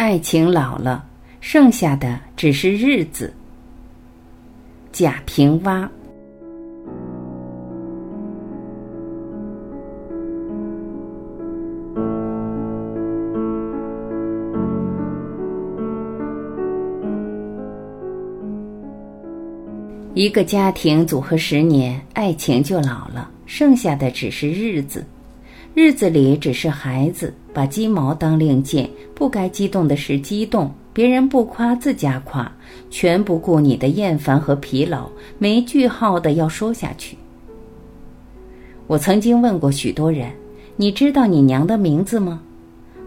爱情老了，剩下的只是日子。贾平凹。一个家庭组合十年，爱情就老了，剩下的只是日子。日子里只是孩子，把鸡毛当令箭，不该激动的是激动，别人不夸自家夸，全不顾你的厌烦和疲劳，没句号的要说下去。我曾经问过许多人：“你知道你娘的名字吗？”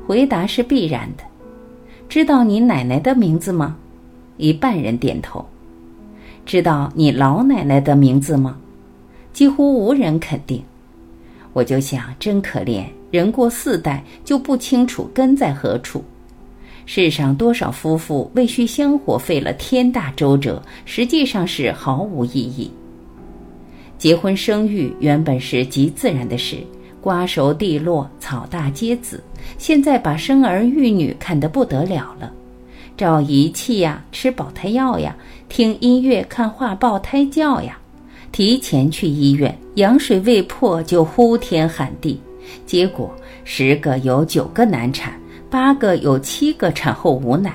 回答是必然的。知道你奶奶的名字吗？一半人点头。知道你老奶奶的名字吗？几乎无人肯定。我就想，真可怜，人过四代就不清楚根在何处。世上多少夫妇为续香火费了天大周折，实际上是毫无意义。结婚生育原本是极自然的事，瓜熟蒂落，草大皆子。现在把生儿育女看得不得了了，照仪器呀，吃保胎药呀，听音乐，看画报，胎教呀。提前去医院，羊水未破就呼天喊地，结果十个有九个难产，八个有七个产后无奶。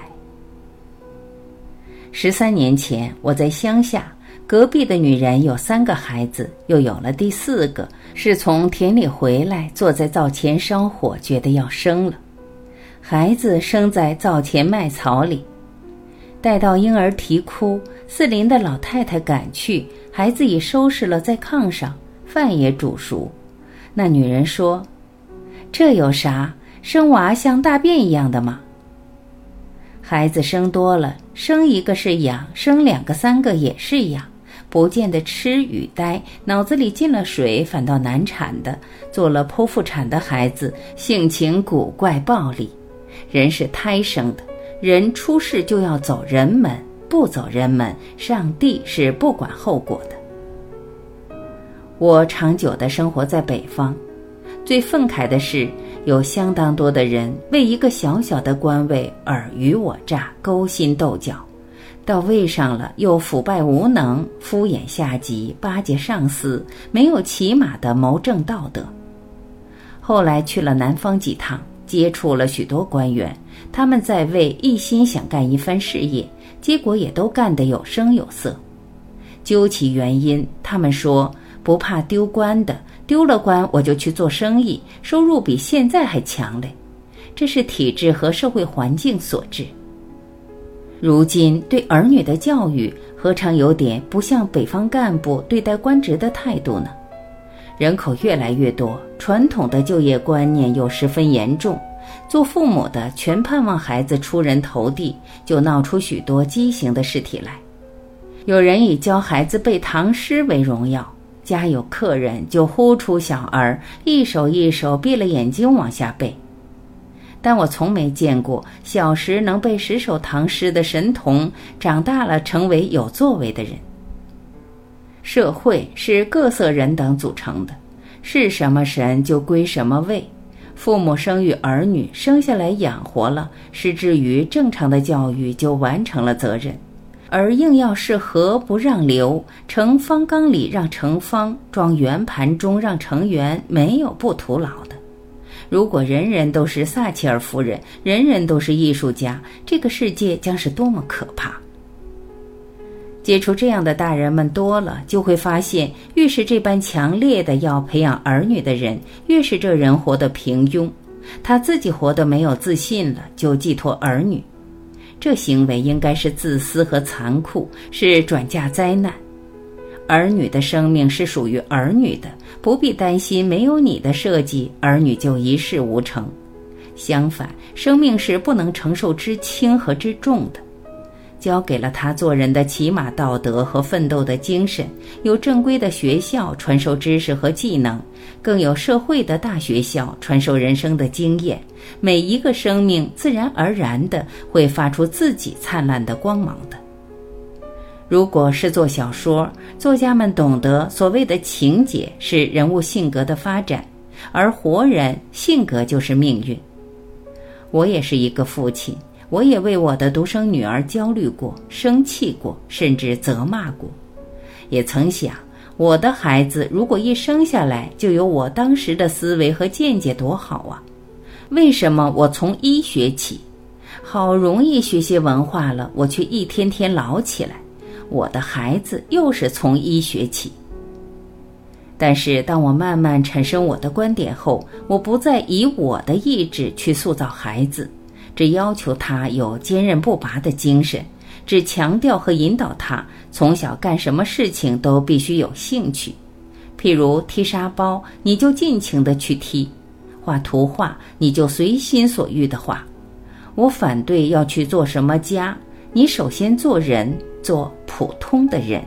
十三年前我在乡下，隔壁的女人有三个孩子，又有了第四个，是从田里回来，坐在灶前烧火，觉得要生了。孩子生在灶前麦草里，待到婴儿啼哭，四邻的老太太赶去。孩子已收拾了在炕上，饭也煮熟。那女人说：“这有啥？生娃像大便一样的吗？孩子生多了，生一个是养，生两个、三个也是养。不见得痴与呆，脑子里进了水，反倒难产的。做了剖腹产的孩子，性情古怪暴戾。人是胎生的，人出世就要走人门。”不走人门，上帝是不管后果的。我长久的生活在北方，最愤慨的是，有相当多的人为一个小小的官位尔虞我诈、勾心斗角，到位上了又腐败无能、敷衍下级、巴结上司，没有起码的谋政道德。后来去了南方几趟，接触了许多官员，他们在位一心想干一番事业。结果也都干得有声有色，究其原因，他们说不怕丢官的，丢了官我就去做生意，收入比现在还强嘞。这是体制和社会环境所致。如今对儿女的教育，何尝有点不像北方干部对待官职的态度呢？人口越来越多，传统的就业观念又十分严重。做父母的全盼望孩子出人头地，就闹出许多畸形的事体来。有人以教孩子背唐诗为荣耀，家有客人就呼出小儿，一首一首闭了眼睛往下背。但我从没见过小时能背十首唐诗的神童，长大了成为有作为的人。社会是各色人等组成的，是什么神就归什么位。父母生育儿女，生下来养活了，是至于正常的教育就完成了责任；而硬要是河不让流，盛方缸里让盛方，装圆盘中让盛圆，没有不徒劳的。如果人人都是撒切尔夫人，人人都是艺术家，这个世界将是多么可怕！接触这样的大人们多了，就会发现，越是这般强烈的要培养儿女的人，越是这人活得平庸。他自己活得没有自信了，就寄托儿女，这行为应该是自私和残酷，是转嫁灾难。儿女的生命是属于儿女的，不必担心没有你的设计，儿女就一事无成。相反，生命是不能承受之轻和之重的。教给了他做人的起码道德和奋斗的精神，有正规的学校传授知识和技能，更有社会的大学校传授人生的经验。每一个生命自然而然的会发出自己灿烂的光芒的。如果是做小说，作家们懂得所谓的情节是人物性格的发展，而活人性格就是命运。我也是一个父亲。我也为我的独生女儿焦虑过、生气过，甚至责骂过，也曾想，我的孩子如果一生下来就有我当时的思维和见解，多好啊！为什么我从一学起，好容易学习文化了，我却一天天老起来？我的孩子又是从一学起。但是，当我慢慢产生我的观点后，我不再以我的意志去塑造孩子，只要求他有坚韧不拔的精神，只强调和引导他从小干什么事情都必须有兴趣。譬如踢沙包，你就尽情的去踢；画图画，你就随心所欲的画。我反对要去做什么家，你首先做人，做普通的人。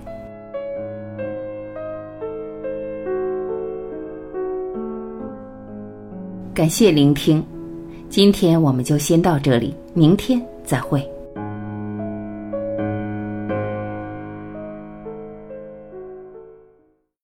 感谢聆听，今天我们就先到这里，明天再会。